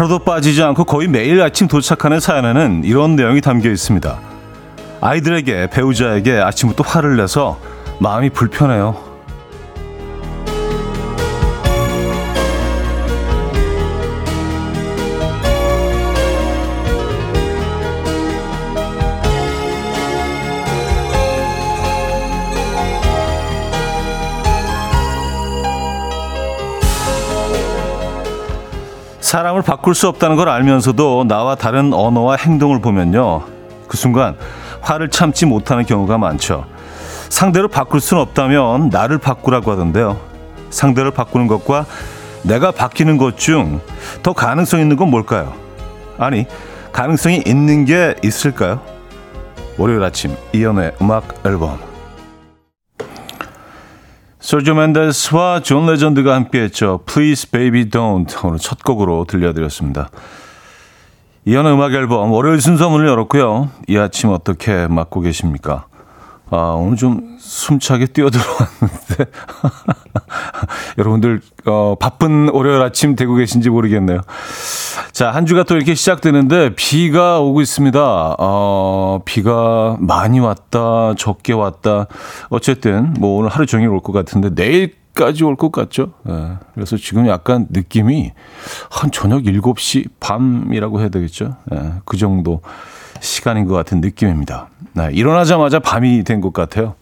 하루도 빠지지 않고 거의 매일 아침 도착하는 사연에는 이런 내용이 담겨 있습니다. 아이들에게 배우자에게 아침부터 화를 내서 마음이 불편해요. 사람을 바꿀 수 없다는 걸 알면서도 나와 다른 언어와 행동을 보면요. 그 순간 화를 참지 못하는 경우가 많죠. 상대를 바꿀 수는 없다면 나를 바꾸라고 하던데요. 상대를 바꾸는 것과 내가 바뀌는 것 중 더 가능성 있는 건 뭘까요? 아니, 가능성이 있는 게 있을까요? 월요일 아침 이연의 음악 앨범 세르지오 멘데스와 존 레전드가 함께했죠. Please Baby Don't 오늘 첫 곡으로 들려드렸습니다. 이현우의 음악 앨범 월요일 순서 문을 열었고요. 이 아침 어떻게 맞고 계십니까? 아, 오늘 좀 숨차게 뛰어들어왔는데 여러분들 어, 바쁜 월요일 아침 되고 계신지 모르겠네요. 자, 한 주가 또 이렇게 시작되는데 비가 오고 있습니다. 어, 비가 많이 왔다, 적게 왔다. 어쨌든 뭐 오늘 하루 종일 올 것 같은데 내일까지 올 것 같죠. 네, 그래서 지금 약간 느낌이 한 저녁 7시 밤이라고 해야 되겠죠. 네, 그 정도 시간인 것 같은 느낌입니다. 네, 일어나자마자 밤이 된 것 같아요.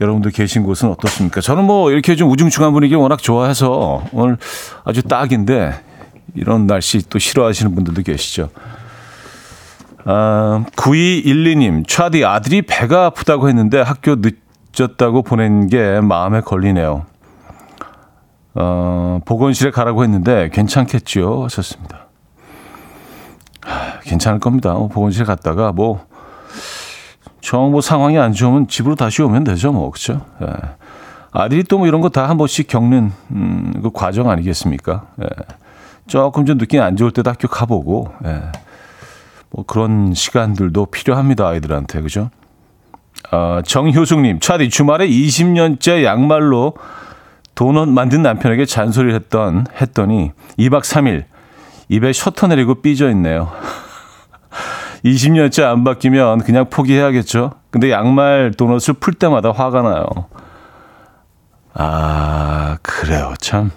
여러분들 계신 곳은 어떻습니까? 저는 뭐 이렇게 좀 우중충한 분위기 워낙 좋아해서 오늘 아주 딱인데 이런 날씨 또 싫어하시는 분들도 계시죠. 아, 9212님, 차디 아들이 배가 아프다고 했는데 학교 늦었다고 보낸 게 마음에 걸리네요. 어, 보건실에 가라고 했는데 괜찮겠죠? 하셨습니다. 하, 괜찮을 겁니다. 어, 보건실에 갔다가 뭐, 정뭐 상황이 안 좋으면 집으로 다시 오면 되죠, 뭐, 그죠? 예. 아들이 또 뭐 이런 거 다 한 번씩 겪는, 음, 그 과정 아니겠습니까? 예. 조금 좀 느낌이 안 좋을 때도 학교 가보고, 예. 뭐 그런 시간들도 필요합니다, 아이들한테. 그죠? 어, 정효숙님, 차디 주말에 20년째 양말로 도넛 만든 남편에게 잔소리를 했던, 했더니 2박 3일 입에 셔터 내리고 삐져 있네요. 20년째 안 바뀌면 그냥 포기해야겠죠? 근데 양말 도넛을 풀 때마다 화가 나요. 아, 그래요. 참.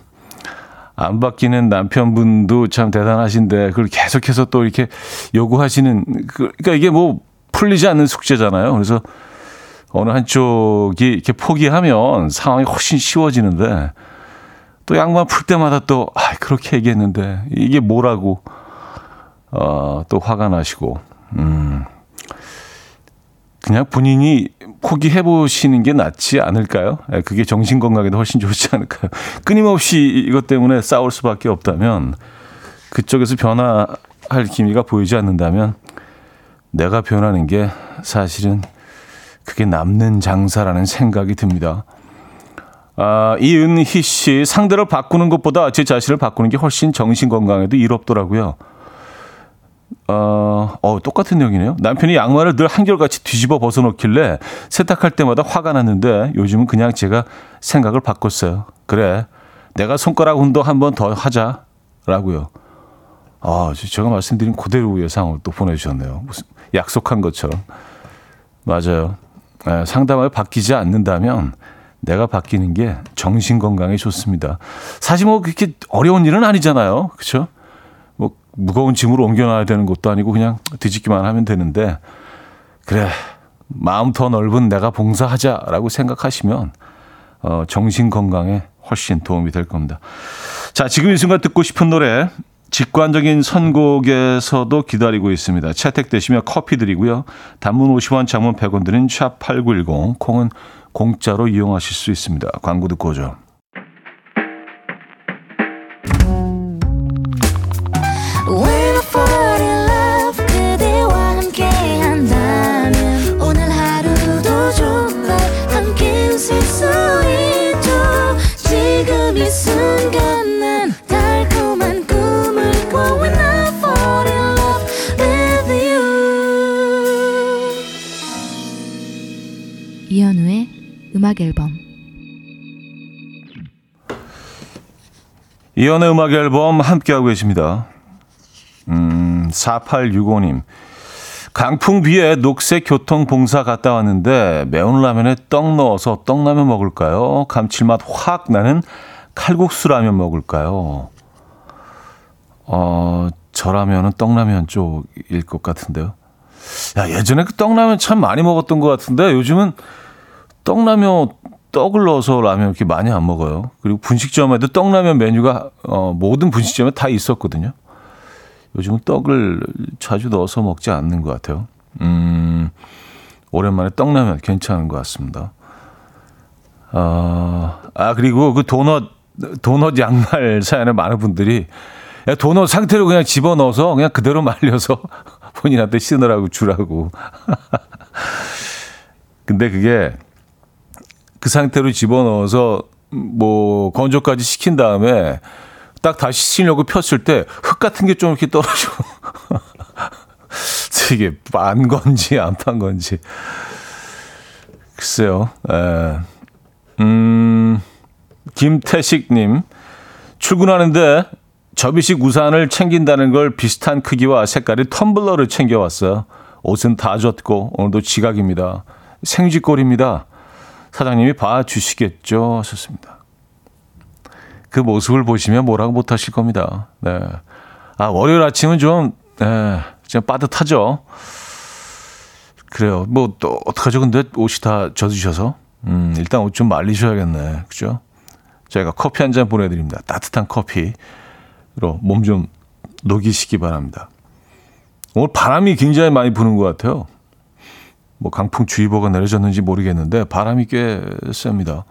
안 바뀌는 남편분도 참 대단하신데 그걸 계속해서 또 이렇게 요구하시는 그, 그러니까 이게 뭐 풀리지 않는 숙제잖아요. 그래서 어느 한쪽이 이렇게 포기하면 상황이 훨씬 쉬워지는데 또 양말 풀 때마다 또 아, 그렇게 얘기했는데 이게 뭐라고 어, 또 화가 나시고 음. 그냥 본인이 포기해 보시는 게 낫지 않을까요? 예, 그게 정신 건강에도 훨씬 좋지 않을까요? 끊임없이 이것 때문에 싸울 수밖에 없다면 그쪽에서 변화할 기미가 보이지 않는다면 내가 변하는 게 사실은 그게 남는 장사라는 생각이 듭니다. 아, 이은희 씨 상대를 바꾸는 것보다 제 자신을 바꾸는 게 훨씬 정신 건강에도 이롭더라고요. 어, 어, 똑같은 내용이네요. 남편이 양말을 늘 한결같이 뒤집어 벗어놓길래 세탁할 때마다 화가 났는데 요즘은 그냥 제가 생각을 바꿨어요. 그래, 내가 손가락 운동 한 번 더 하자라고요. 아, 제가 말씀드린 그대로의 상황을 또 보내주셨네요. 무슨 약속한 것처럼. 맞아요. 네, 상담을 바뀌지 않는다면 내가 바뀌는 게 정신 건강에 좋습니다. 사실 뭐 그렇게 어려운 일은 아니잖아요. 그렇죠? 무거운 짐으로 옮겨놔야 되는 것도 아니고 그냥 뒤집기만 하면 되는데 그래 마음 더 넓은 내가 봉사하자라고 생각하시면 어, 정신 건강에 훨씬 도움이 될 겁니다. 자 지금 이 순간 듣고 싶은 노래 직관적인 선곡에서도 기다리고 있습니다. 채택되시면 커피 드리고요. 단문 50원, 장문 100원 드린 샵8910 콩은 공짜로 이용하실 수 있습니다. 광고 듣고 오죠. 음악 앨범 이연의 음악 앨범 함께하고 계십니다. 음, 4865님. 강풍비에 녹색 교통 봉사 갔다 왔는데 매운 라면에 떡 넣어서 떡라면 먹을까요? 감칠맛 확 나는 칼국수 라면 먹을까요? 어, 저라면은 떡라면 쪽일 것 같은데요. 야, 예전에 그 떡라면 참 많이 먹었던 것 같은데 요즘은 떡라면 떡을 넣어서 라면 이렇게 많이 안 먹어요. 그리고 분식점에도 떡라면 메뉴가 어, 모든 분식점에 다 있었거든요. 요즘은 떡을 자주 넣어서 먹지 않는 것 같아요. 음, 오랜만에 떡라면 괜찮은 것 같습니다. 어, 아, 그리고 그 도넛, 도넛 양말 사연에 많은 분들이 야, 도넛 상태로 그냥 집어 넣어서 그냥 그대로 말려서 본인한테 신으라고 주라고. 근데 그게 그 상태로 집어 넣어서 뭐 건조까지 시킨 다음에 딱 다시 씻으려고 폈을 때 흙 같은 게 좀 이렇게 떨어져. 이게 안 건지 안 판 건지. 글쎄요. 에. 음, 김태식님. 출근하는데 접이식 우산을 챙긴다는 걸 비슷한 크기와 색깔의 텀블러를 챙겨왔어요. 옷은 다 젖고 오늘도 지각입니다. 생쥐꼴입니다. 사장님이 봐주시겠죠? 하셨습니다. 그 모습을 보시면 뭐라고 못하실 겁니다. 네. 아, 월요일 아침은 좀, 네, 좀 빠듯하죠? 그래요. 뭐, 또, 어떡하죠? 근데 옷이 다 젖으셔서. 음, 일단 옷 좀 말리셔야겠네. 그죠? 저희가 커피 한 잔 보내드립니다. 따뜻한 커피로 몸 좀 녹이시기 바랍니다. 오늘 바람이 굉장히 많이 부는 것 같아요. 뭐 강풍주의보가 내려졌는지 모르겠는데 바람이 꽤 셉니다.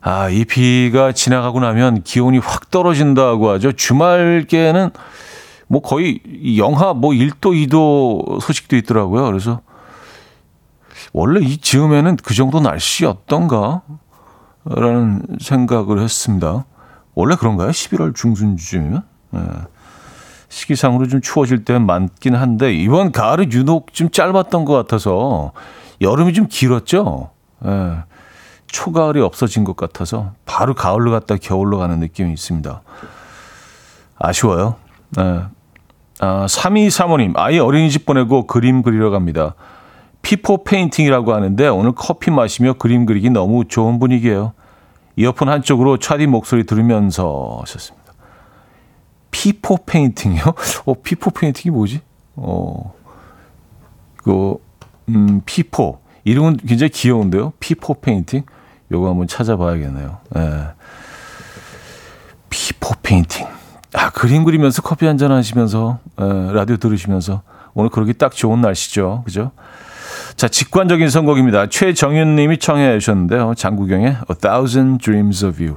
아, 이 비가 지나가고 나면 기온이 확 떨어진다고 하죠. 주말께는 뭐 거의 영하 뭐 1도, 2도 소식도 있더라고요. 그래서 원래 이 즈음에는 그 정도 날씨였던가? 라는 생각을 했습니다. 원래 그런가요? 11월 중순쯤이면? 네. 시기상으로 좀 추워질 때 많긴 한데 이번 가을은 유독 좀 짧았던 것 같아서 여름이 좀 길었죠. 네. 초가을이 없어진 것 같아서 바로 가을로 갔다 겨울로 가는 느낌이 있습니다. 아쉬워요. 네. 아, 3235님, 아이 어린이집 보내고 그림 그리러 갑니다. 피포 페인팅이라고 하는데 오늘 커피 마시며 그림 그리기 너무 좋은 분위기예요. 이어폰 한쪽으로 차디 목소리 들으면서 하셨습니다. 피포 페인팅이요? 어, 피포 페인팅이 뭐지? 어, 그, 음, 피포. 이름은 굉장히 귀여운데요? 피포 페인팅? 요거 한번 찾아봐야겠네요. 예. 피포 페인팅. 아, 그림 그리면서 커피 한 잔 하시면서, 예, 라디오 들으시면서. 오늘 그러기 딱 좋은 날씨죠. 그죠? 자, 직관적인 선곡입니다. 최정윤 님이 청해 주셨는데요. 장국영의 A Thousand Dreams of You.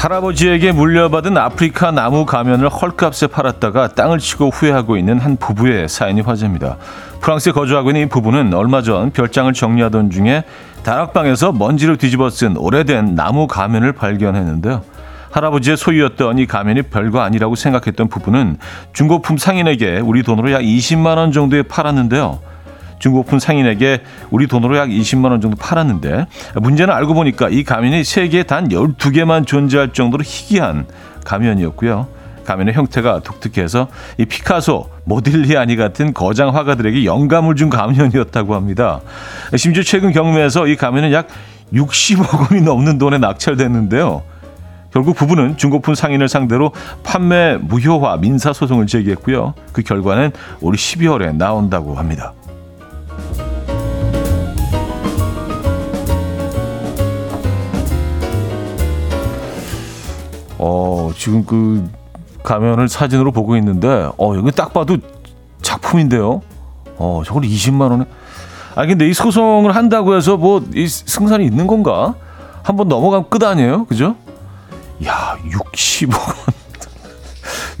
할아버지에게 물려받은 아프리카 나무 가면을 헐값에 팔았다가 땅을 치고 후회하고 있는 한 부부의 사연이 화제입니다. 프랑스에 거주하고 있는 이 부부는 얼마 전 별장을 정리하던 중에 다락방에서 먼지를 뒤집어 쓴 오래된 나무 가면을 발견했는데요. 할아버지의 소유였던 이 가면이 별거 아니라고 생각했던 부부는 중고품 상인에게 우리 돈으로 약 20만 원 정도에 팔았는데요. 중고품 상인에게 우리 돈으로 약 20만 원 정도 팔았는데 문제는 알고 보니까 이 가면이 세계에 단 12개만 존재할 정도로 희귀한 가면이었고요. 가면의 형태가 독특해서 이 피카소, 모딜리아니 같은 거장 화가들에게 영감을 준 가면이었다고 합니다. 심지어 최근 경매에서 이 가면은 약 60억 원이 넘는 돈에 낙찰됐는데요. 결국 부부는 중고품 상인을 상대로 판매 무효화 민사 소송을 제기했고요. 그 결과는 올 12월에 나온다고 합니다. 어, 지금 그 가면을 사진으로 보고 있는데, 어, 여기 딱 봐도 작품인데요. 어, 저걸 20만 원에. 아, 근데 이 소송을 한다고 해서 뭐 이 승산이 있는 건가? 한번 넘어가면 끝 아니에요? 그죠? 야, 60억 원.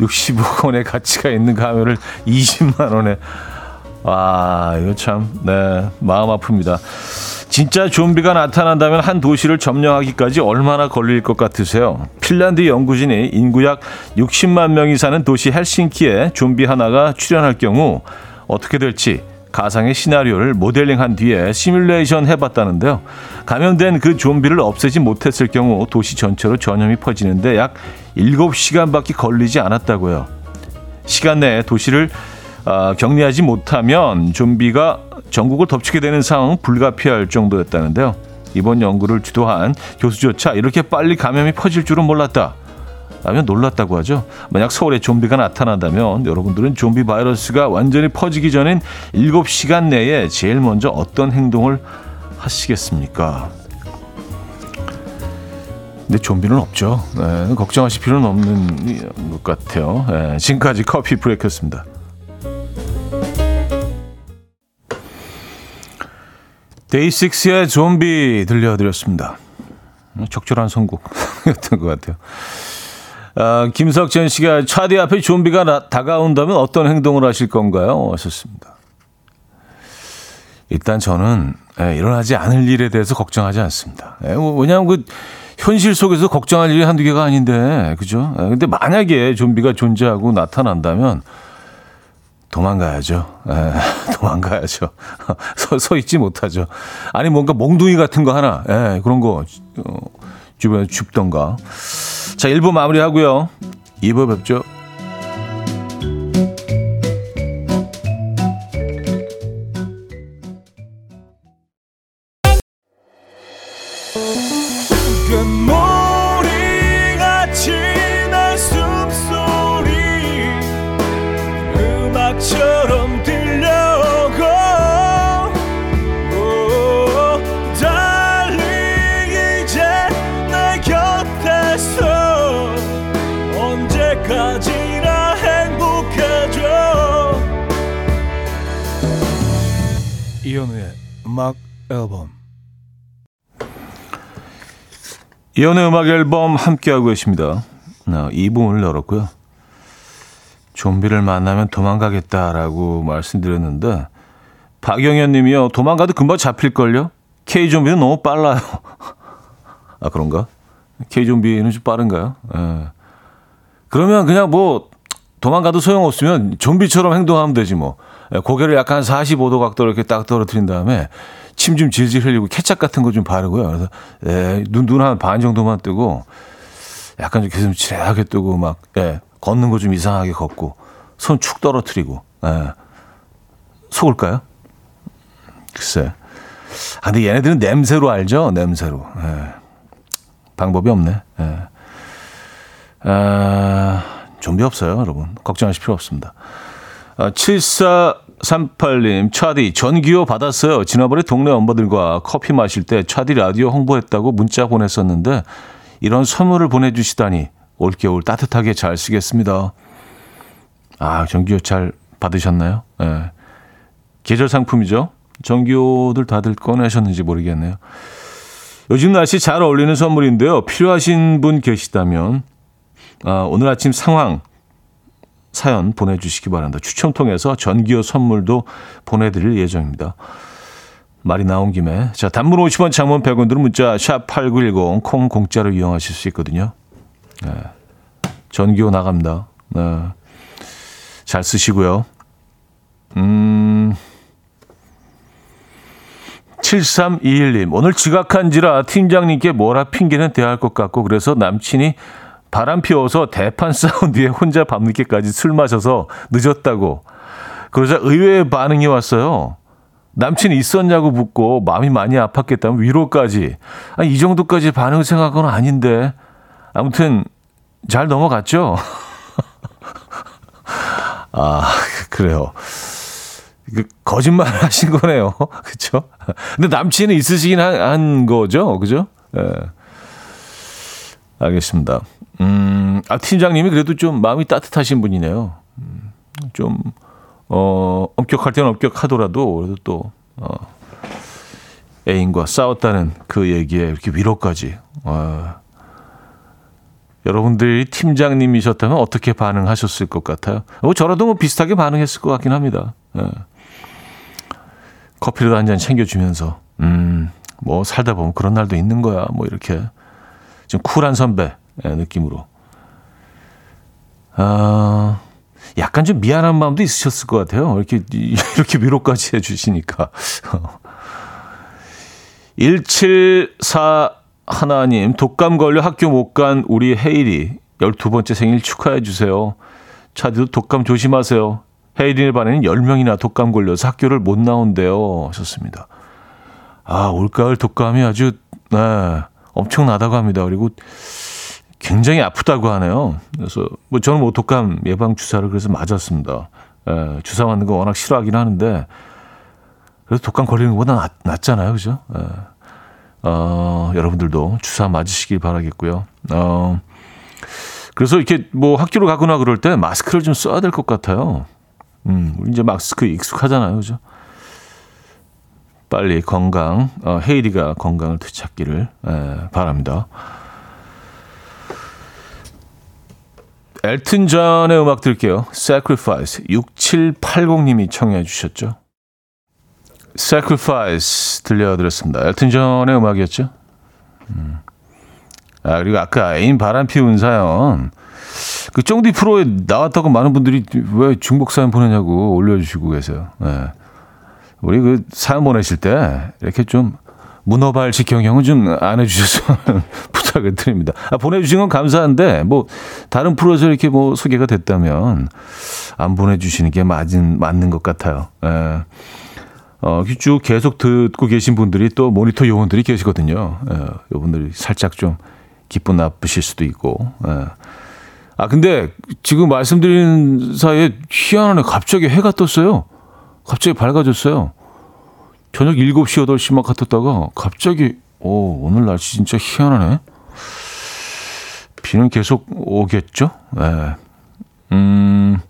60억 원의 가치가 있는 가면을 20만 원에. 아, 이거 참, 네, 마음 아픕니다. 진짜 좀비가 나타난다면 한 도시를 점령하기까지 얼마나 걸릴 것 같으세요? 핀란드 연구진이 인구 약 60만 명이 사는 도시 헬싱키에 좀비 하나가 출현할 경우 어떻게 될지 가상의 시나리오를 모델링한 뒤에 시뮬레이션 해봤다는데요. 감염된 그 좀비를 없애지 못했을 경우 도시 전체로 전염이 퍼지는데 약 7시간밖에 걸리지 않았다고요. 시간 내에 도시를 어, 격리하지 못하면 좀비가 전국을 덮치게 되는 상황은 불가피할 정도였다는데요. 이번 연구를 주도한 교수조차 이렇게 빨리 감염이 퍼질 줄은 몰랐다. 라면 놀랐다고 하죠. 만약 서울에 좀비가 나타난다면 여러분들은 좀비 바이러스가 완전히 퍼지기 전인 7시간 내에 제일 먼저 어떤 행동을 하시겠습니까? 근데 좀비는 없죠. 네, 걱정하실 필요는 없는 것 같아요. 네, 지금까지 커피 브레이크였습니다. 데이식스의 좀비 들려드렸습니다. 적절한 선곡이었던 것 같아요. 아, 김석전 씨가 차디 앞에 좀비가 나, 다가온다면 어떤 행동을 하실 건가요? 하셨습니다. 일단 저는 예, 일어나지 않을 일에 대해서 걱정하지 않습니다. 예, 뭐, 왜냐하면 그 현실 속에서 걱정할 일이 한두 개가 아닌데, 그죠? 예, 근데 만약에 좀비가 존재하고 나타난다면 도망가야죠. 에, 도망가야죠. 서, 서 있지 못하죠. 아니, 뭔가 몽둥이 같은 거 하나, 에, 그런 거, 어, 주변에 줍던가. 자, 1부 마무리 하고요. 2부 뵙죠. 앨범 이연의 음악 앨범 함께하고 계십니다. 어, 이 부분을 열었고요. 좀비를 만나면 도망가겠다라고 말씀드렸는데 박영현 님이요. 도망가도 금방 잡힐걸요? K-좀비는 너무 빨라요. 아, 그런가? K-좀비는 좀 빠른가요? 예. 그러면 그냥 뭐 도망가도 소용없으면 좀비처럼 행동하면 되지 뭐. 예, 고개를 약간 45도 각도로 이렇게 딱 떨어뜨린 다음에 침 좀 질질 흘리고 케찹 같은 거 좀 바르고요. 그래서 예, 눈, 눈 한 반 정도만 뜨고 약간 좀 계속 칠하게 뜨고 막 예, 걷는 거 좀 이상하게 걷고 손 축 떨어뜨리고 예. 속을까요? 글쎄. 아, 근데 얘네들은 냄새로 알죠? 냄새로. 예. 방법이 없네. 예. 아, 좀비 없어요, 여러분. 걱정하실 필요 없습니다. 아, 7438님, 차디, 전기요 받았어요. 지난번에 동네 엄마들과 커피 마실 때 차디 라디오 홍보했다고 문자 보냈었는데, 이런 선물을 보내주시다니, 올겨울 따뜻하게 잘 쓰겠습니다. 아, 전기요 잘 받으셨나요? 예. 계절 상품이죠. 전기요들 다들 꺼내셨는지 모르겠네요. 요즘 날씨 잘 어울리는 선물인데요. 필요하신 분 계시다면, 아, 오늘 아침 상황, 사연 보내주시기 바랍니다. 추첨 통해서 전기요 선물도 보내드릴 예정입니다. 말이 나온 김에 자 단문 50원 장문 100원 들은 문자 샵 8910 콩 공짜로 이용하실 수 있거든요. 네. 전기요 나갑니다. 네. 잘 쓰시고요. 음 7321님 오늘 지각한지라 팀장님께 뭐라 핑계는 대할 것 같고 그래서 남친이 바람 피워서 대판 싸운 뒤에 혼자 밤늦게까지 술 마셔서 늦었다고. 그러자 의외의 반응이 왔어요. 남친이 있었냐고 묻고 마음이 많이 아팠겠다면 위로까지. 아니, 이 정도까지 반응 생각한 건 아닌데. 아무튼 잘 넘어갔죠. 아, 그래요. 그 거짓말 하신 거네요. 그렇죠? 근데 남친은 있으시긴 한, 한 거죠. 그죠? 예. 네. 알겠습니다. 음, 아, 팀장님이 그래도 좀 마음이 따뜻하신 분이네요. 음, 좀, 어, 엄격할 때는 엄격하더라도, 그래도 또, 어, 애인과 싸웠다는 그 얘기에 이렇게 위로까지, 어, 여러분들이 팀장님이셨다면 어떻게 반응하셨을 것 같아요? 뭐 저라도 뭐 비슷하게 반응했을 것 같긴 합니다. 예. 커피라도 한 잔 챙겨주면서, 음, 뭐 살다 보면 그런 날도 있는 거야. 뭐 이렇게 좀 쿨한 선배 의 느낌으로. 아, 약간 좀 미안한 마음도 있으셨을 것 같아요. 이렇게, 이렇게 위로까지 해주시니까. 174 하나님, 독감 걸려 학교 못 간 우리 헤일이 12번째 생일 축하해 주세요. 차디도 독감 조심하세요. 헤이린의 반에는 10명이나 독감 걸려서 학교를 못 나온대요. 하셨습니다. 아, 올가을 독감이 아주, 네, 엄청나다고 합니다. 그리고 굉장히 아프다고 하네요. 그래서 뭐 저는 뭐 독감 예방 주사를 그래서 맞았습니다. 예, 주사 맞는 거 워낙 싫어하긴 하는데 그래도 독감 걸리는 것보다 낫, 낫잖아요, 그죠? 예. 어, 여러분들도 주사 맞으시길 바라겠고요. 어, 그래서 이렇게 뭐 학교로 가거나 그럴 때 마스크를 좀 써야 될 것 같아요. 음, 이제 마스크 익숙하잖아요, 그죠? 빨리 건강, 어, 헤이리가 건강을 되찾기를 에, 바랍니다. 엘튼 존의 음악 들을게요. Sacrifice 6780님이 청해 주셨죠. Sacrifice 들려드렸습니다. 엘튼 존의 음악이었죠. 음. 아 그리고 아까 애인 바람 피운 사연 그 쫑디 프로에 나왔다고 많은 분들이 왜 중복 사연 보내냐고 올려주시고 계세요. 네. 우리 그 사연 보내실 때 이렇게 좀 문어발식 경영은 좀 안 해주셨으면 부탁을 드립니다. 아, 보내주신 건 감사한데 뭐 다른 프로에서 이렇게 뭐 소개가 됐다면 안 보내주시는 게 맞은 맞는 것 같아요. 예. 어, 쭉 계속 듣고 계신 분들이 또 모니터 요원들이 계시거든요. 예, 요분들이 살짝 좀 기분 나쁘실 수도 있고. 예. 아, 근데 지금 말씀드린 사이에 희한하네. 갑자기 해가 떴어요. 갑자기 밝아졌어요. 저녁 7시, 8시만 같았다가 갑자기, 오, 오늘 날씨 진짜 희한하네. 비는 계속 오겠죠? 네. 음,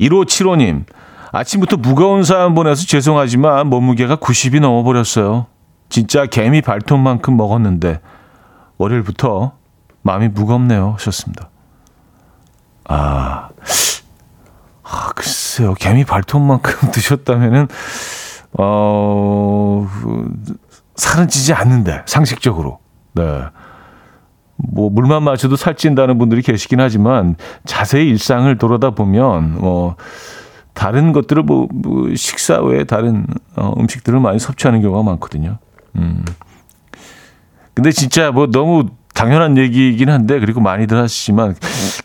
1575님. 아침부터 무거운 사연 보내서 죄송하지만 몸무게가 90이 넘어버렸어요. 진짜 개미 발톱만큼 먹었는데 월요일부터 마음이 무겁네요. 하셨습니다. 아, 아 글쎄요. 개미 발톱만큼 드셨다면은 어, 살은 찌지 않는데 상식적으로. 네. 뭐 물만 마셔도 살찐다는 분들이 계시긴 하지만 자세히 일상을 돌아다 보면 뭐 다른 것들을 뭐, 뭐 식사 외에 다른 어, 음식들을 많이 섭취하는 경우가 많거든요. 음. 근데 진짜 뭐 너무 당연한 얘기이긴 한데 그리고 많이들 하시지만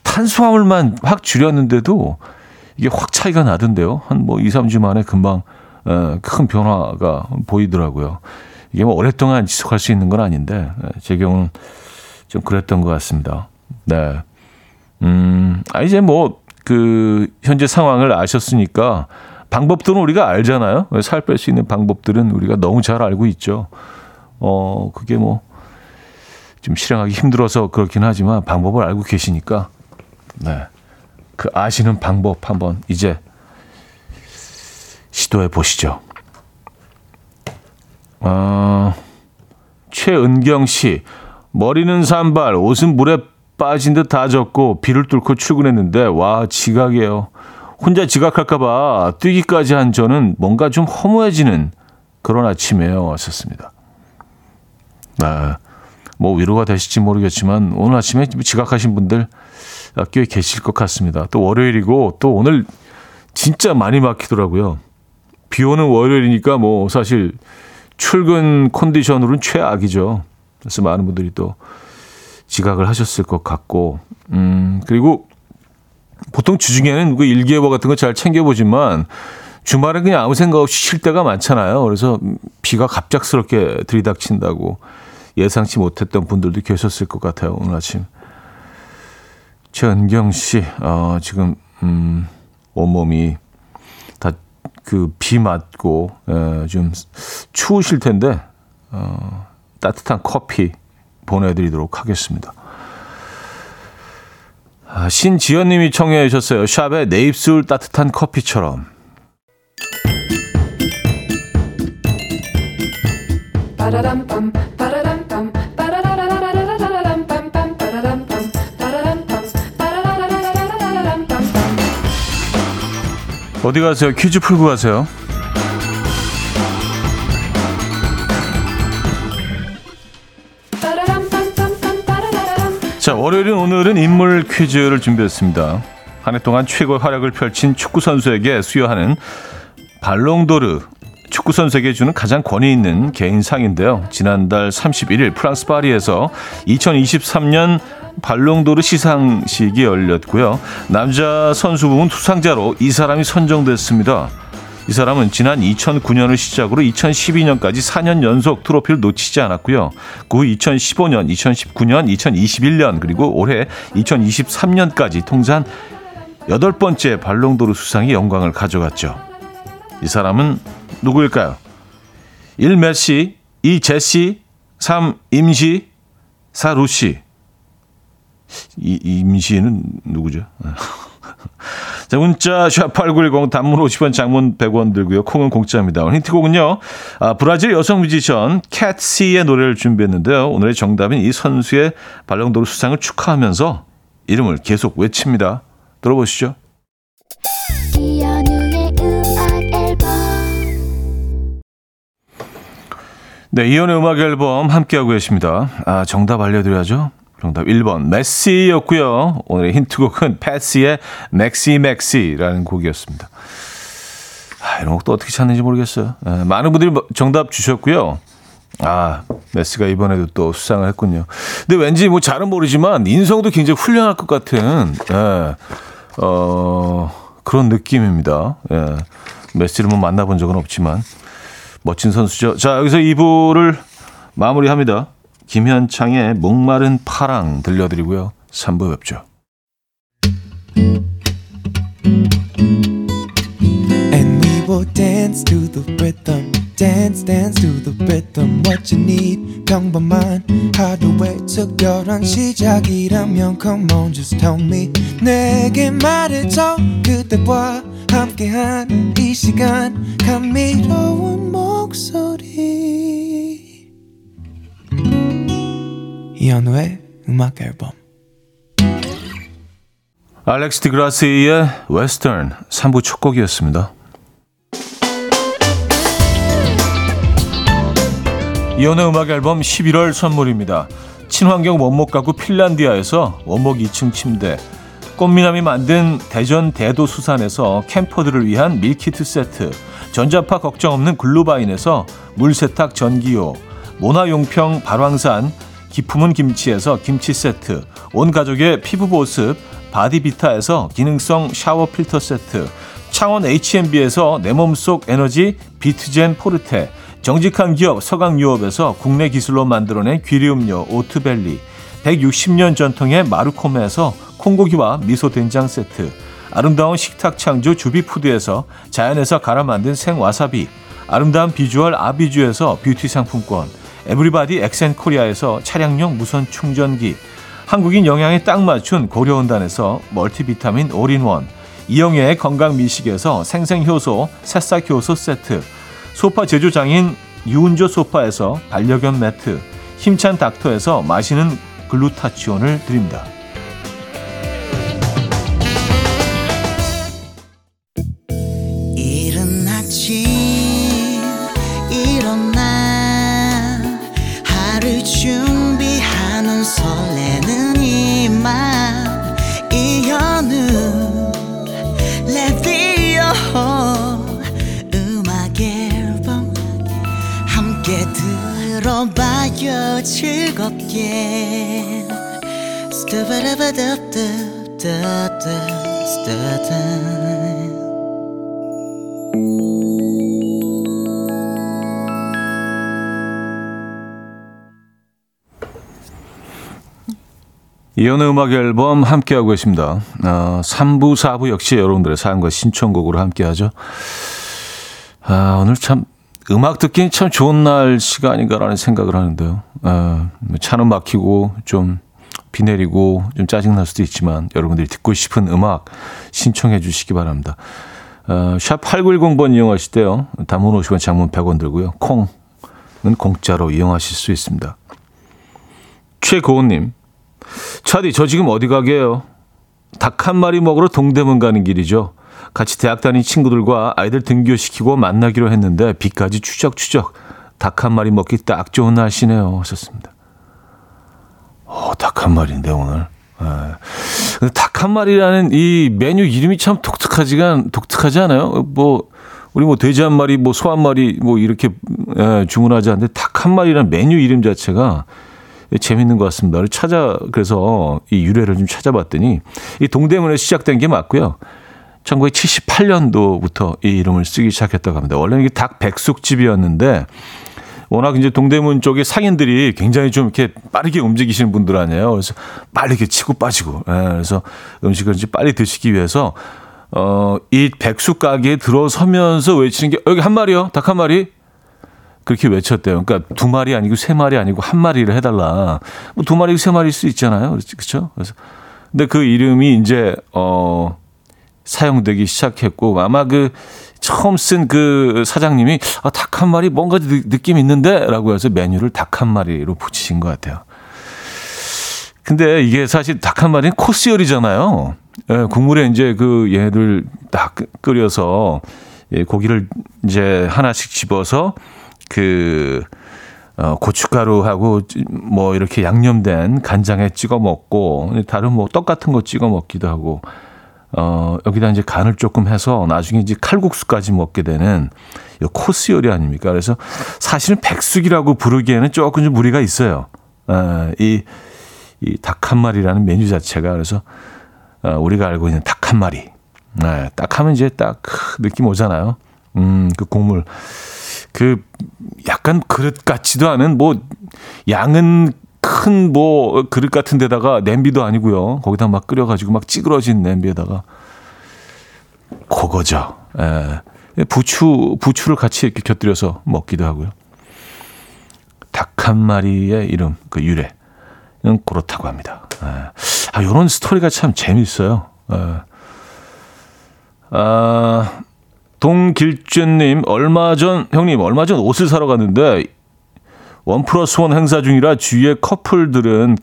탄수화물만 확 줄였는데도 이게 확 차이가 나던데요. 한 뭐 2, 3주 만에 금방 어, 큰 변화가 보이더라고요. 이게 뭐 오랫동안 지속할 수 있는 건 아닌데 제 경우는 좀 그랬던 것 같습니다. 네. 음, 아, 이제 뭐, 그, 현재 상황을 아셨으니까 방법들은 우리가 알잖아요. 살 뺄 수 있는 방법들은 우리가 너무 잘 알고 있죠. 어, 그게 뭐, 좀 실행하기 힘들어서 그렇긴 하지만 방법을 알고 계시니까, 네. 그 아시는 방법 한번 이제 시도해 보시죠. 어, 최은경 씨, 머리는 산발, 옷은 물에 빠진 듯 다 젖고 비를 뚫고 출근했는데 와 지각이에요. 혼자 지각할까봐 뛰기까지 한 저는 뭔가 좀 허무해지는 그런 아침이에요. 왔었습니다. 아, 뭐 위로가 되실지 모르겠지만 오늘 아침에 지각하신 분들 꽤 계실 것 같습니다. 또 월요일이고 또 오늘 진짜 많이 막히더라고요. 비 오는 월요일이니까 뭐 사실 출근 컨디션으로는 최악이죠. 그래서 많은 분들이 또 지각을 하셨을 것 같고, 음, 그리고 보통 주중에는 그 일기예보 같은 거 잘 챙겨보지만 주말에 그냥 아무 생각 없이 쉴 때가 많잖아요. 그래서 비가 갑작스럽게 들이닥친다고 예상치 못했던 분들도 계셨을 것 같아요. 오늘 아침. 최은경 씨, 어, 지금, 음, 온몸이 다 그 비 맞고, 에, 좀 추우실 텐데, 어, 따뜻한 커피 보내드리도록 하겠습니다. 아, 신지연 님이 청해 주셨어요. 샵의 내 입술 따뜻한 커피처럼. 어디 가세요? 퀴즈 풀고 가세요. 자, 월요일인 오늘은 인물 퀴즈를 준비했습니다. 한 해 동안 최고의 활약을 펼친 축구 선수에게 수여하는 발롱도르 축구 선수에게 주는 가장 권위 있는 개인 상인데요. 지난달 31일 프랑스 파리에서 2023년 발롱도르 시상식이 열렸고요. 남자 선수 부문 수상자로 이 사람이 선정됐습니다. 이 사람은 지난 2009년을 시작으로 2012년까지 4년 연속 트로피를 놓치지 않았고요. 그 후 2015년, 2019년, 2021년 그리고 올해 2023년까지 통산 여덟 번째 발롱도르 수상의 영광을 가져갔죠. 이 사람은 누구일까요? 1. 메시 2. 제시 3. 임시 4. 루시 이, 임시는 누구죠? 자, 문자 샵8910 단문 50원 장문 100원 들고요. 콩은 공짜입니다. 오늘 힌트곡은요. 아, 브라질 여성 뮤지션 캣시의 노래를 준비했는데요. 오늘의 정답인 이 선수의 발령도르 수상을 축하하면서 이름을 계속 외칩니다. 들어보시죠. 네, 이현우의 음악 앨범 함께하고 계십니다. 아, 정답 알려드려야죠. 정답 1번 메시였고요. 오늘의 힌트곡은 패시의 맥시 맥시라는 곡이었습니다. 아, 이런 곡도 어떻게 찾는지 모르겠어요. 예, 많은 분들이 뭐 정답 주셨고요. 아, 메시가 이번에도 또 수상을 했군요. 근데 왠지 뭐 잘은 모르지만 인성도 굉장히 훌륭할 것 같은 예, 어, 그런 느낌입니다. 예, 메시를 뭐 만나본 적은 없지만 멋진 선수죠. 자, 여기서 2부를 마무리합니다. 김현창의 목마른 파랑 들려드리고요. 3부 뵙죠. 시작이라면 Come on, just tell me. 내게 말해줘. 그대와 함께한 이 시간. 감미로운 목소리. 이현우의 음악 앨범. 알렉스 디그라스의 웨스턴 3부 첫 곡이었습니다. 이혼의 음악 앨범 11월 선물입니다. 친환경 원목 가구 핀란디아에서 원목 2층 침대, 꽃미남이 만든 대전 대도수산에서 camper들을 위한 밀키트 세트, 전자파 걱정 없는 글루바인에서 물세탁 전기요, 모나용평 발왕산 기 품은 김치에서 김치 세트, 온 가족의 피부 보습 바디비타에서 기능성 샤워 필터 세트, 창원 H&B에서 내 몸속 에너지 비트젠 포르테, 정직한 기업 서강유업에서 국내 기술로 만들어낸 귀리음료 오트벨리, 160년 전통의 마루코메에서 콩고기와 미소 된장 세트, 아름다운 식탁 창조 주비푸드에서 자연에서 갈아 만든 생와사비, 아름다운 비주얼 아비주에서 뷰티 상품권, 에브리바디 엑센코리아에서 차량용 무선 충전기, 한국인 영양에 딱 맞춘 고려은단에서 멀티비타민 올인원, 이영애의 건강 미식에서 생생효소, 새싹효소 세트, 소파 제조장인 유운조 소파에서 반려견 매트, 힘찬 닥터에서 마시는 글루타치온을 드립니다. 이연의 음악 앨범 함께하고 계십니다. 어, 3부, 4부 역시 여러분들의 사연과 신청곡으로 함께하죠. 아, 오늘 참 음악 듣기는 참 좋은 날씨가 아닌가라는 생각을 하는데요. 아, 차는 막히고 좀 비 내리고 좀 짜증날 수도 있지만 여러분들이 듣고 싶은 음악 신청해 주시기 바랍니다. 어, 샵 8910번 이용하실 때요. 단문 50원, 장문 100원 들고요. 콩은 공짜로 이용하실 수 있습니다. 최고은님, 차디, 저 지금 어디 가게요? 닭 한 마리 먹으러 동대문 가는 길이죠. 같이 대학 다닌 친구들과 아이들 등교시키고 만나기로 했는데 비까지 추적추적 닭 한 마리 먹기 딱 좋은 날씨네요. 하셨습니다. 어, 닭 한 마리인데 오늘. 예. 닭한 마리라는 이 메뉴 이름이 참 독특하지가 독특하지 않아요? 뭐 우리 뭐 돼지 한 마리, 뭐 소 한 마리 뭐 이렇게 예, 주문하지 않는데 닭 한 마리라는 메뉴 이름 자체가 재밌는 것 같습니다. 찾아 그래서 이 유래를 좀 찾아봤더니 이 동대문에 시작된 게 맞고요. 1978년도부터 이 이름을 쓰기 시작했다고 합니다. 원래는 이게 닭 백숙집이었는데 워낙 이제 동대문 쪽에 상인들이 굉장히 좀 이렇게 빠르게 움직이시는 분들 아니에요. 그래서 빨리 이렇게 치고 빠지고. 예, 그래서 음식을 이제 빨리 드시기 위해서 어, 이 백숙 가게에 들어서면서 외치는 게 여기 한 마리요. 닭 한 마리. 그렇게 외쳤대요. 그러니까 두 마리 아니고 세 마리 아니고 한 마리를 해달라. 뭐 두 마리, 세 마리일 수 있잖아요. 그렇죠? 그래서 근데 그 이름이 이제 어 사용되기 시작했고 아마 그 처음 쓴 그 사장님이 아, 닭 한 마리 뭔가 느, 느낌 있는데라고 해서 메뉴를 닭 한 마리로 붙이신 것 같아요. 근데 이게 사실 닭 한 마리는 코스 요리잖아요. 예, 국물에 이제 그 얘들 딱 끓여서 예, 고기를 이제 하나씩 집어서 그 어, 고춧가루하고 뭐 이렇게 양념된 간장에 찍어 먹고 다른 뭐 떡 같은 거 찍어 먹기도 하고 어, 여기다 이제 간을 조금 해서 나중에 이제 칼국수까지 먹게 되는 이 코스 요리 아닙니까? 그래서 사실은 백숙이라고 부르기에는 조금 좀 무리가 있어요. 어, 이, 이 닭 한 마리라는 메뉴 자체가 그래서 어, 우리가 알고 있는 닭 한 마리. 네, 딱 하면 이제 딱 느낌 오잖아요. 음, 그 국물. 그 약간 그릇 같지도 않은 뭐 양은 큰 뭐 그릇 같은 데다가 냄비도 아니고요. 거기다 막 끓여가지고 막 찌그러진 냄비에다가 그거죠. 예. 부추 부추를 같이 이렇게 곁들여서 먹기도 하고요. 닭 한 마리의 이름 그 유래는 그렇다고 합니다. 예. 아 이런 스토리가 참 재밌어요. 예. 아 동길준님 얼마 전 형님 얼마 전 옷을 사러 갔는데 one plus one 행사 중이라 주위의 커플들은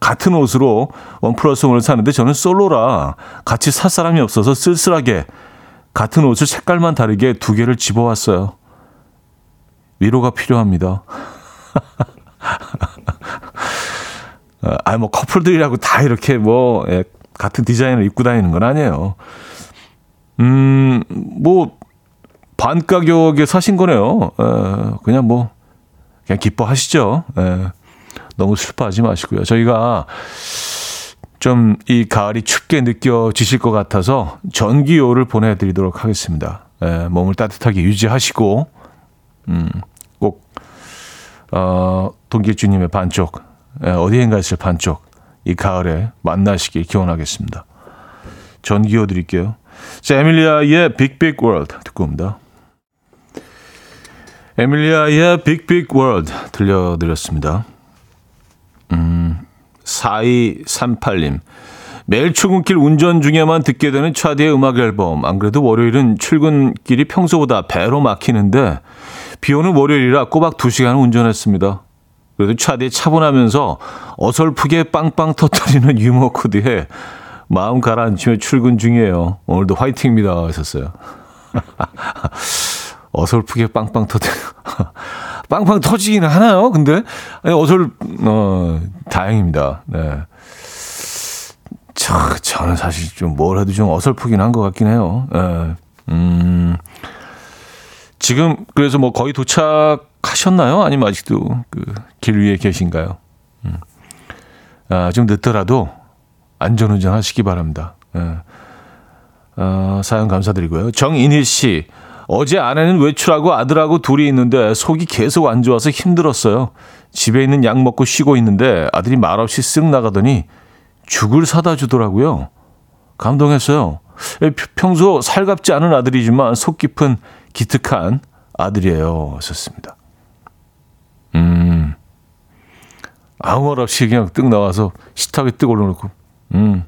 같은 옷으로 one plus one을 사는데 저는 솔로라 같이 살 사람이 없어서 쓸쓸하게 같은 옷을 색깔만 다르게 두 개를 집어왔어요. 위로가 필요합니다. 아, 뭐 커플들이라고 다 이렇게 뭐 예, 같은 디자인을 입고 다니는 건 아니에요. 음, 뭐 반 가격에 사신 거네요. 에, 그냥 뭐 그냥 기뻐하시죠. 에, 너무 슬퍼하지 마시고요. 저희가 좀 이 가을이 춥게 느껴지실 것 같아서 전기요를 보내드리도록 하겠습니다. 에, 몸을 따뜻하게 유지하시고 음, 꼭 어, 동길주님의 반쪽 에, 어디엔가 있을 반쪽 이 가을에 만나시길 기원하겠습니다. 전기요 드릴게요. 자, 에밀리아의 Big Big World 듣고 옵니다. 에밀리아의 Big Big World 들려드렸습니다. 음, 4238님. 매일 출근길 운전 중에만 듣게 되는 차디의 음악 앨범. 안 그래도 월요일은 출근길이 평소보다 배로 막히는데 비 오는 월요일이라 꼬박 2시간 운전했습니다. 그래도 차디의 차분하면서 어설프게 빵빵 터뜨리는 유머 코드에 마음 가라앉히며 출근 중이에요. 오늘도 화이팅입니다. 하셨어요. 어설프게 빵빵 터뜨 빵빵 터지기는 하나요? 근데 아니, 어설 어 다행입니다. 네. 저, 저는 사실 좀뭘 해도 좀 어설프긴 한 것 같긴 해요. 네. 음. 지금 그래서 뭐 거의 도착하셨나요? 아니면 아직도 그 길 위에 계신가요? 음. 아, 좀 늦더라도 안전운전 하시기 바랍니다. 예. 어, 사연 감사드리고요. 정인희 씨. 어제 아내는 외출하고 아들하고 둘이 있는데 속이 계속 안 좋아서 힘들었어요. 집에 있는 약 먹고 쉬고 있는데 아들이 말없이 쓱 나가더니 죽을 사다 주더라고요. 감동했어요. 예, 평소 살갑지 않은 아들이지만 속 깊은 기특한 아들이에요. 하셨습니다. 음. 아무 말 없이 그냥 뜩 나와서 식탁에 뜨 올려놓고 음,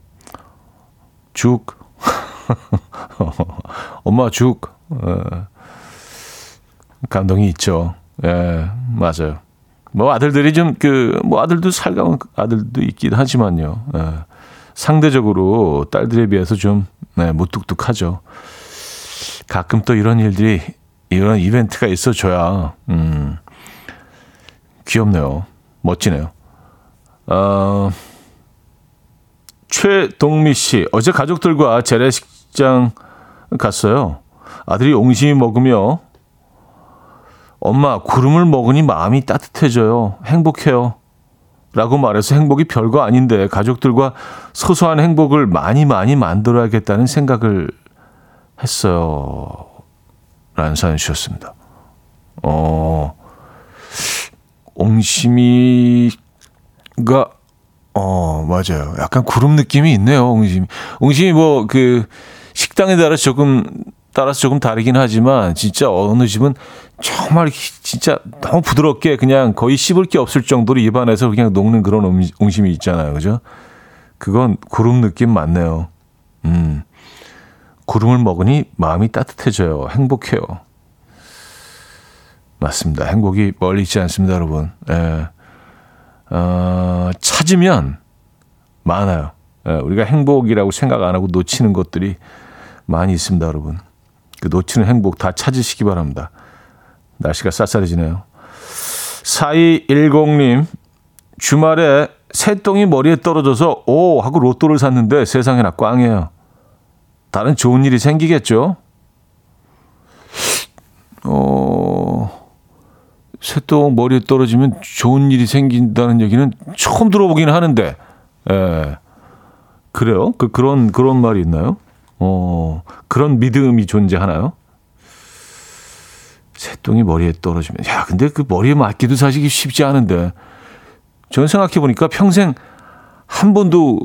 죽. 엄마 죽. 어, 감동이 있죠. 예, 맞아요. 뭐 아들들이 좀 그 뭐 아들도 살가운 아들도 있긴 하지만요. 예, 상대적으로 딸들에 비해서 좀 네, 무뚝뚝하죠. 가끔 또 이런 일들이 이런 이벤트가 있어줘야 음, 귀엽네요. 멋지네요. 어, 최동미 씨 어제 가족들과 재래식장 갔어요. 아들이 옹심이 먹으며 엄마 구름을 먹으니 마음이 따뜻해져요. 행복해요. 라고 말해서 행복이 별거 아닌데 가족들과 소소한 행복을 많이 많이 만들어야겠다는 생각을 했어요. 라는 사연 주셨습니다. 어, 옹심이가, 어, 맞아요. 약간 구름 느낌이 있네요, 옹심이. 옹심이 뭐, 그, 식당에 따라서 조금, 따라서 조금 다르긴 하지만, 진짜 어느 집은 정말 진짜 너무 부드럽게 그냥 거의 씹을 게 없을 정도로 입안에서 그냥 녹는 그런 옹- 옹심이 있잖아요. 그죠? 그건 구름 느낌 맞네요. 음. 구름을 먹으니 마음이 따뜻해져요. 행복해요. 맞습니다. 행복이 멀리 있지 않습니다, 여러분. 예. 어, 찾으면 많아요. 예, 우리가 행복이라고 생각 안 하고 놓치는 것들이 많이 있습니다, 여러분. 그 놓치는 행복 다 찾으시기 바랍니다. 날씨가 쌀쌀해지네요. 4210님, 주말에 새똥이 머리에 떨어져서 오! 하고 로또를 샀는데 세상에나 꽝이에요. 다른 좋은 일이 생기겠죠? 어, 새똥 머리에 떨어지면 좋은 일이 생긴다는 얘기는 처음 들어보긴 하는데, 예. 그래요? 그, 그런, 그런 말이 있나요? 어, 그런 믿음이 존재하나요? 새똥이 머리에 떨어지면, 야, 근데 그 머리에 맞기도 사실 쉽지 않은데, 저는 생각해 보니까 평생 한 번도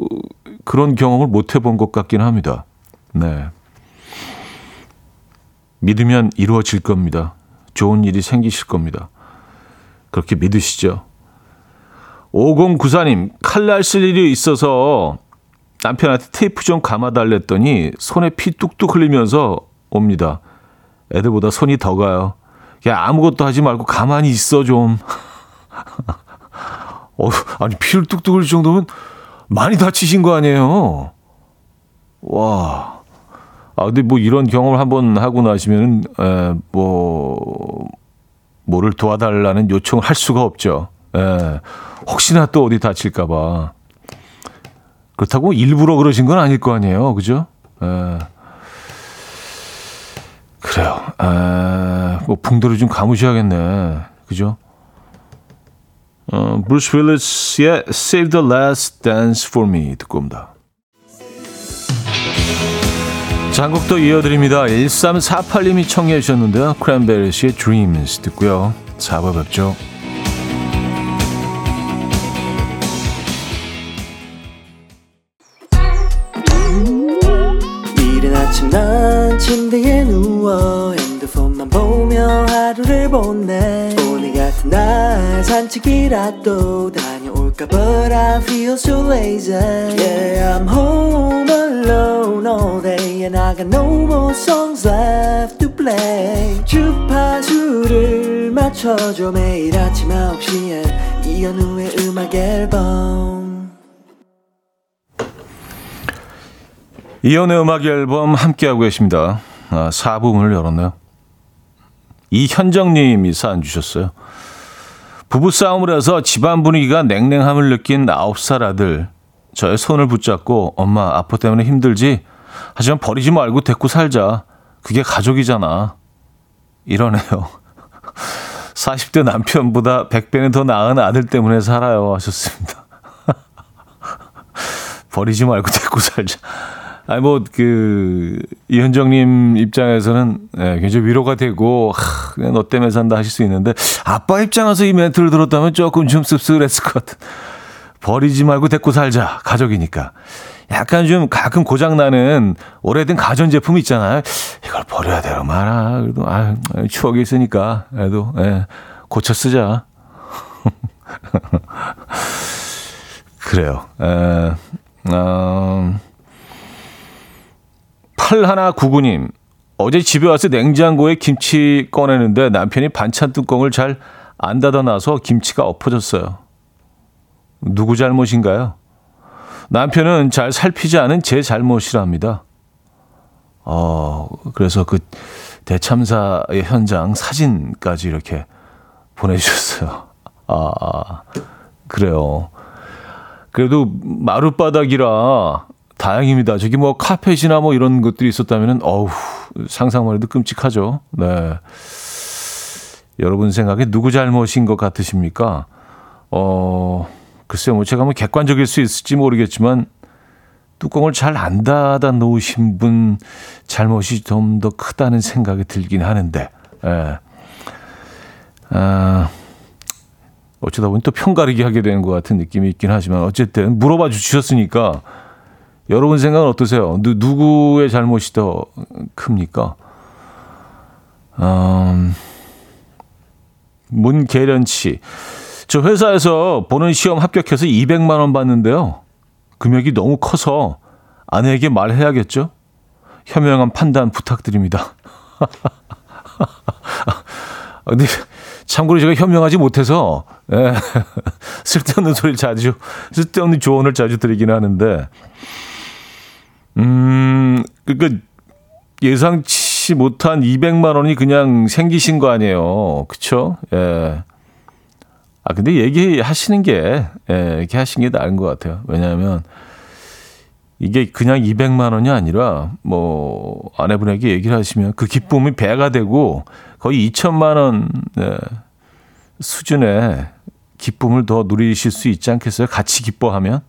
그런 경험을 못 해본 것 같긴 합니다. 네. 믿으면 이루어질 겁니다. 좋은 일이 생기실 겁니다. 그렇게 믿으시죠. 5094님, 칼날 쓸 일이 있어서 남편한테 테이프 좀 감아달랬더니 손에 피 뚝뚝 흘리면서 옵니다. 애들보다 손이 더 가요. 야, 아무것도 하지 말고 가만히 있어 좀. 어, 아니, 피를 뚝뚝 흘릴 정도면 많이 다치신 거 아니에요? 와. 아, 근데 뭐 이런 경험을 한번 하고 나시면은, 에, 뭐, 뭐를 도와달라는 요청을 할 수가 없죠. 에, 혹시나 또 어디 다칠까봐. 그렇다고 일부러 그러신 건 아닐 거 아니에요. 그죠? 에. 그래요. 에, 뭐 붕대를 좀 감으셔야겠네. 그죠? 어, 브루스 윌리스의 Save the Last Dance for Me 듣고 옵니다. 장곡도 이어드립니다. 1348님이 청해 주셨는데요. 크랜베리스의 Dreams 듣고요. 4부 뵙죠. 산책이라도 다녀올까 But I feel so lazy Yeah I'm home alone all day And I got no more songs left to play 주파수를 맞춰줘 매일 아침 9시에 이현우의 음악 앨범 이연의 음악 앨범 함께하고 계십니다. 아, 4부 문을 열었네요. 이현정님이 사연 주셨어요. 부부싸움을 해서 집안 분위기가 냉랭함을 느낀 9살 아들. 저의 손을 붙잡고 엄마 아빠 때문에 힘들지? 하지만 버리지 말고 데리고 살자. 그게 가족이잖아. 이러네요. 40대 남편보다 100배는 더 나은 아들 때문에 살아요. 하셨습니다. 버리지 말고 데리고 살자. 아니 뭐그 이현정님 입장에서는 예, 굉장히 위로가 되고 하, 그냥 너 때문에 산다 하실 수 있는데 아빠 입장에서 이 멘트를 들었다면 조금 좀 씁쓸했을 것 같은. 버리지 말고 데리고 살자 가족이니까. 약간 좀 가끔 고장 나는 오래된 가전 제품 있잖아요. 이걸 버려야 되나 마나 그래도 아 추억이 있으니까 그래도 예, 고쳐 쓰자. 그래요. 에, 어, 8199님, 어제 집에 와서 냉장고에 김치 꺼내는데 남편이 반찬 뚜껑을 잘 안 닫아놔서 김치가 엎어졌어요. 누구 잘못인가요? 남편은 잘 살피지 않은 제 잘못이랍니다. 어, 그래서 그 대참사의 현장 사진까지 이렇게 보내주셨어요. 아, 아, 그래요. 그래도 마룻바닥이라 다행입니다. 저기 뭐 카펫이나 뭐 이런 것들이 있었다면은 어우 상상만 해도 끔찍하죠. 네. 여러분 생각에 누구 잘못인 것 같으십니까? 어 글쎄요, 뭐 제가 뭐 객관적일 수 있을지 모르겠지만 뚜껑을 잘 안 닫아 놓으신 분 잘못이 좀 더 크다는 생각이 들긴 하는데, 예. 아, 어쩌다 보니 또 편가르기 하게 되는 것 같은 느낌이 있긴 하지만 어쨌든 물어봐 주셨으니까 여러분 생각은 어떠세요? 누, 누구의 잘못이 더 큽니까? 음, 문계련 씨. 저 회사에서 보는 시험 합격해서 200만 원 받는데요. 금액이 너무 커서 아내에게 말해야겠죠? 현명한 판단 부탁드립니다. 아, 근데 참고로 제가 현명하지 못해서 예, 쓸데없는 소리를 자주 쓸데없는 조언을 자주 드리긴 하는데 음 그러니까 예상치 못한 200만 원이 그냥 생기신 거 아니에요. 그쵸? 예. 아, 근데 얘기하시는 게, 예, 이렇게 하시는 게 나은 것 같아요. 왜냐하면, 이게 그냥 200만 원이 아니라, 뭐, 아내분에게 얘기를 하시면 그 기쁨이 배가 되고, 거의 2천만 원, 예, 수준의 기쁨을 더 누리실 수 있지 않겠어요? 같이 기뻐하면?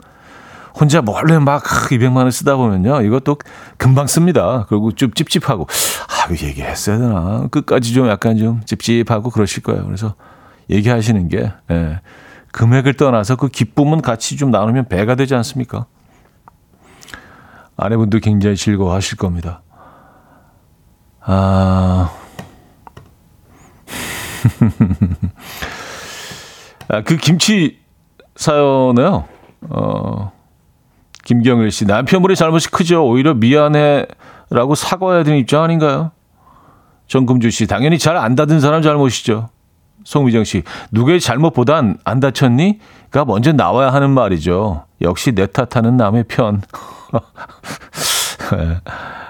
혼자 몰래 막 200만 원 쓰다 보면요. 이것도 금방 씁니다. 그리고 좀 찝찝하고, 아, 이거 얘기했어야 되나? 끝까지 좀 약간 좀 찝찝하고 그러실 거예요. 그래서 얘기하시는 게, 예, 금액을 떠나서 그 기쁨은 같이 좀 나누면 배가 되지 않습니까? 아내분도 굉장히 즐거워하실 겁니다. 아, 아, 그 김치 사연에요. 어, 김경일 씨 남편분의 잘못이 크죠. 오히려 미안해라고 사과해야 되는 입장 아닌가요? 정금주 씨 당연히 잘안 닫은 사람 잘못이죠. 송미정 씨 누구의 잘못보단 안 다쳤니?가 먼저 나와야 하는 말이죠. 역시 내 탓하는 남의 편.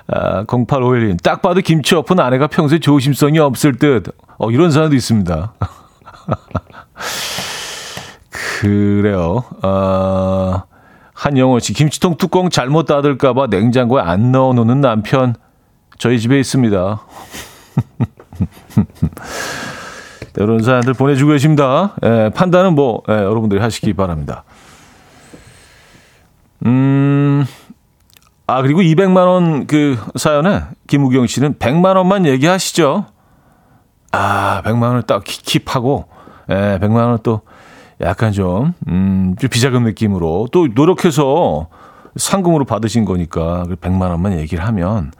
아, 0851님 딱 봐도 김치 엎은 아내가 평소에 조심성이 없을 듯. 어, 이런 사람도 있습니다. 그래요. 아, 한영원 씨, 김치통 뚜껑 잘못 닫을까봐 냉장고에 안 넣어놓는 남편, 저희 집에 있습니다. 이런 사연들 보내주고 계십니다. 예, 판단은 뭐, 예, 여러분들이 하시기 바랍니다. 음, 아, 그리고 200만 원 그 사연에 김우경 씨는 100만 원만 얘기하시죠. 아, 100만 원을 딱 킵하고, 예, 100만원을 또 약간 좀, 음, 좀 비자금 느낌으로 또 노력해서 상금으로 받으신 거니까 100만 원만 얘기를 하면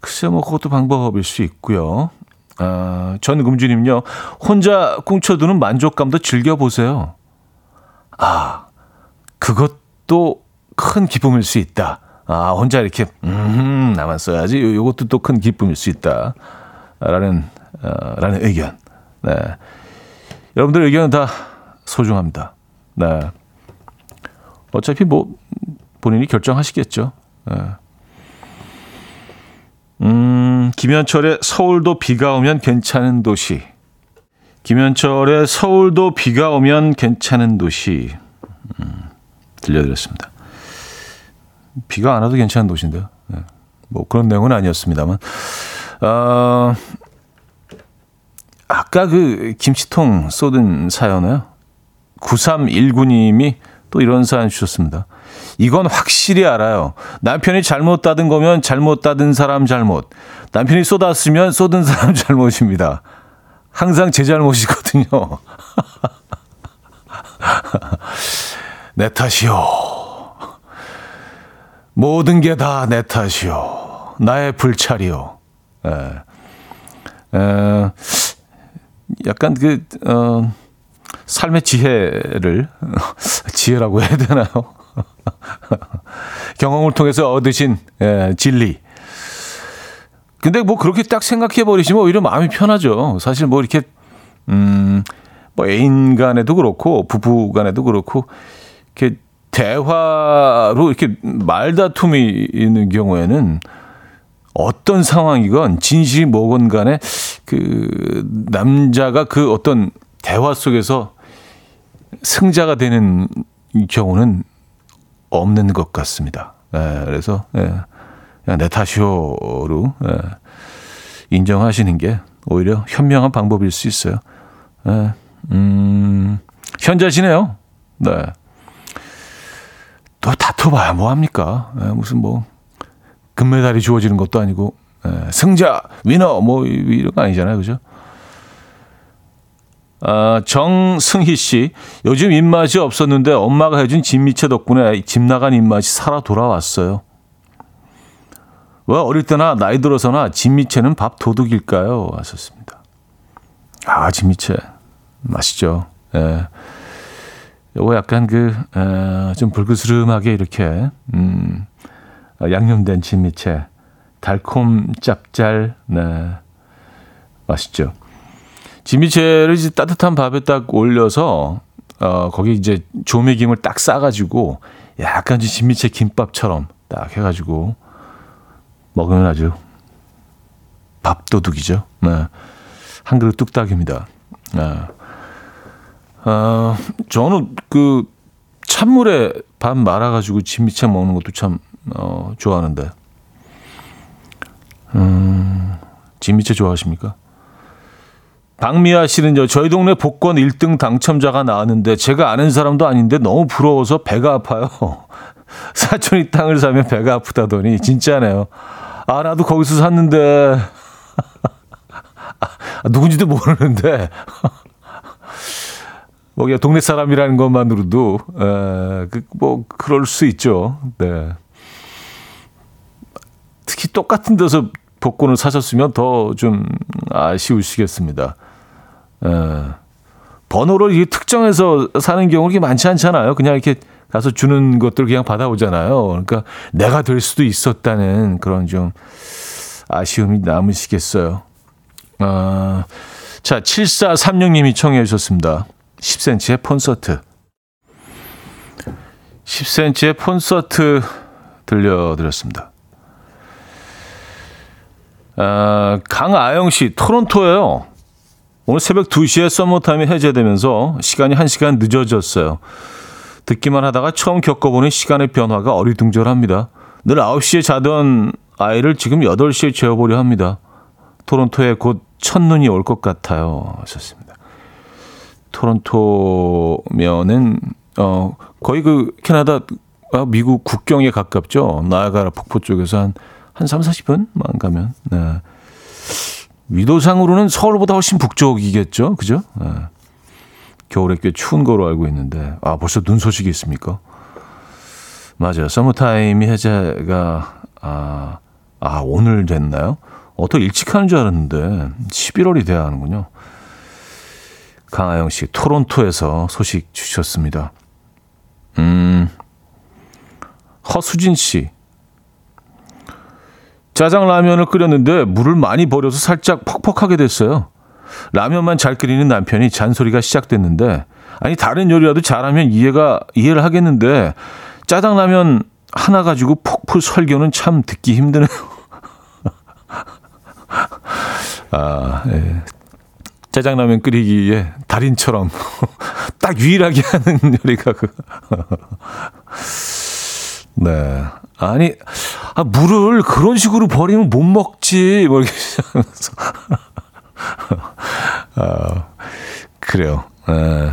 글쎄 뭐 그것도 방법일 수 있고요. 아, 전 금주님요. 혼자 꽁쳐두는 만족감도 즐겨보세요. 아, 그것도 큰 기쁨일 수 있다. 아, 혼자 이렇게, 음, 써야지. 요, 요것도 또 큰 기쁨일 수 있다. 라는, 어, 라는 의견. 네. 여러분들 의견은 다 소중합니다. 네. 어차피 뭐 본인이 결정하시겠죠. 네. 음, 김현철의 서울도 비가 오면 괜찮은 도시. 김현철의 서울도 비가 오면 괜찮은 도시. 음, 들려드렸습니다. 비가 안 와도 괜찮은 도시인데요. 네. 뭐 그런 내용은 아니었습니다만. 어, 아까 그 김치통 쏟은 사연에요. 9319님이 또 이런 사연 주셨습니다. 이건 확실히 알아요. 남편이 잘못 닫은 거면 잘못 닫은 사람 잘못. 남편이 쏟았으면 쏟은 사람 잘못입니다. 항상 제 잘못이거든요. 내 탓이요. 모든 게 다 내 탓이요. 나의 불찰이요. 에, 에, 약간 그, 어, 삶의 지혜를, 지혜라고 해야 되나요? 경험을 통해서 얻으신 예, 진리. 근데 뭐 그렇게 딱 생각해 버리시면 오히려 마음이 편하죠. 사실 뭐 이렇게 음, 뭐 애인 간에도 그렇고 부부 간에도 그렇고 이렇게 대화로 이렇게 말다툼이 있는 경우에는 어떤 상황이건 진실이 뭐건 간에 그 남자가 그 어떤 대화 속에서 승자가 되는 경우는 없는 것 같습니다. 예, 그래서 예, 내 탓이요로 예, 인정하시는 게 오히려 현명한 방법일 수 있어요. 예, 음, 현자시네요. 네. 또 다퉈봐야 뭐합니까? 예, 무슨 뭐 금메달이 주어지는 것도 아니고 예, 승자, 위너 뭐 이런 거 아니잖아요. 그죠? 아, 정승희 씨, 요즘 입맛이 없었는데 엄마가 해준 진미채 덕분에 집 나간 입맛이 살아 돌아왔어요. 왜 어릴 때나 나이 들어서나 진미채는 밥 도둑일까요? 하셨습니다. 아, 진미채. 맛있죠. 예. 요거 약간 그, 에, 좀 불그스름하게 이렇게, 음, 어, 양념된 진미채. 달콤 짭짤, 네. 맛있죠. 진미채를 이제 따뜻한 밥에 딱 올려서, 어, 거기 이제 조미김을 딱 싸가지고, 약간 좀 진미채 김밥처럼 딱 해가지고, 먹으면 아주 밥도둑이죠. 네. 한 그릇 뚝딱입니다. 네. 어, 저는 그 찬물에 밥 말아가지고 진미채 먹는 것도 참, 어, 좋아하는데. 음, 진미채 좋아하십니까? 박미아 씨는요, 저희 동네 복권 1등 당첨자가 나왔는데 제가 아는 사람도 아닌데 너무 부러워서 배가 아파요. 사촌이 땅을 사면 배가 아프다더니 진짜네요. 아, 나도 거기서 샀는데. 아, 누군지도 모르는데. 뭐 그냥 동네 사람이라는 것만으로도 에, 그, 뭐 그럴 수 있죠. 네. 특히 똑같은 데서 복권을 사셨으면 더 좀 아쉬우시겠습니다. 에, 번호를 이게 특정해서 사는 경우가 많지 않잖아요. 그냥 이렇게 가서 주는 것들 그냥 받아오잖아요. 그러니까 내가 될 수도 있었다는 그런 좀 아쉬움이 남으시겠어요. 아, 자, 7436님이 청해 주셨습니다. 10cm의 콘서트. 10cm의 콘서트 들려드렸습니다. 아, 강아영 씨, 토론토예요. 오늘 새벽 2시에 썸머타임이 해제되면서 시간이 1시간 늦어졌어요. 듣기만 하다가 처음 겪어보는 시간의 변화가 어리둥절합니다. 늘 9시에 자던 아이를 지금 8시에 재워보려 합니다. 토론토에 곧 첫눈이 올 것 같아요. 하셨습니다. 토론토면은 어 거의 그 캐나다 아, 미국 국경에 가깝죠. 나야가라 폭포 쪽에서 한, 한 3, 40분만 가면. 네. 위도상으로는 서울보다 훨씬 북쪽이겠죠. 그죠? 네. 겨울에 꽤 추운 거로 알고 있는데. 아, 벌써 눈 소식이 있습니까? 맞아요. 서머타임이 해제가, 아, 아, 오늘 됐나요? 어, 더 일찍 하는 줄 알았는데, 11월이 돼야 하는군요. 강하영 씨, 토론토에서 소식 주셨습니다. 음, 허수진 씨. 짜장 라면을 끓였는데 물을 많이 버려서 살짝 퍽퍽하게 됐어요. 라면만 잘 끓이는 남편이 잔소리가 시작됐는데, 아니, 다른 요리라도 잘하면 이해가, 이해를 하겠는데, 짜장 라면 하나 가지고 폭풍 설교는 참 듣기 힘드네요. 아, 예. 짜장라면 끓이기에 달인처럼 딱 유일하게 하는 요리가 그. 네. 아니, 아, 물을 그런 식으로 버리면 못 먹지. 뭐 이렇게 하면서. 아, 그래요. 에.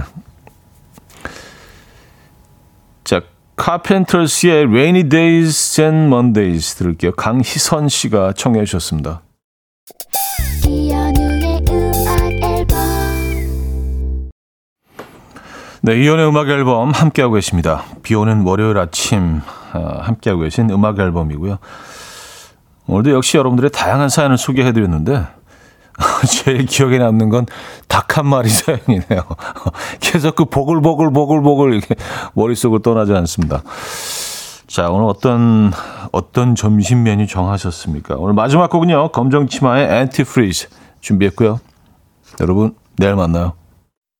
자, 카펜터스의 Rainy Days and Mondays 들을게요. 강희선 씨가 청해 주셨습니다. 네, 이연의 음악 앨범 함께하고 계십니다. 비 오는 월요일 아침 어, 함께하고 계신 음악 앨범이고요. 오늘도 역시 여러분들의 다양한 사연을 소개해드렸는데 제일 기억에 남는 건 닭 한 마리 사연이네요. 계속 그 보글보글 보글보글 이렇게 머릿속을 떠나지 않습니다. 자, 오늘 어떤 어떤 점심 메뉴 정하셨습니까? 오늘 마지막 곡은요. 검정 치마의 Antifreeze 준비했고요. 여러분 내일 만나요.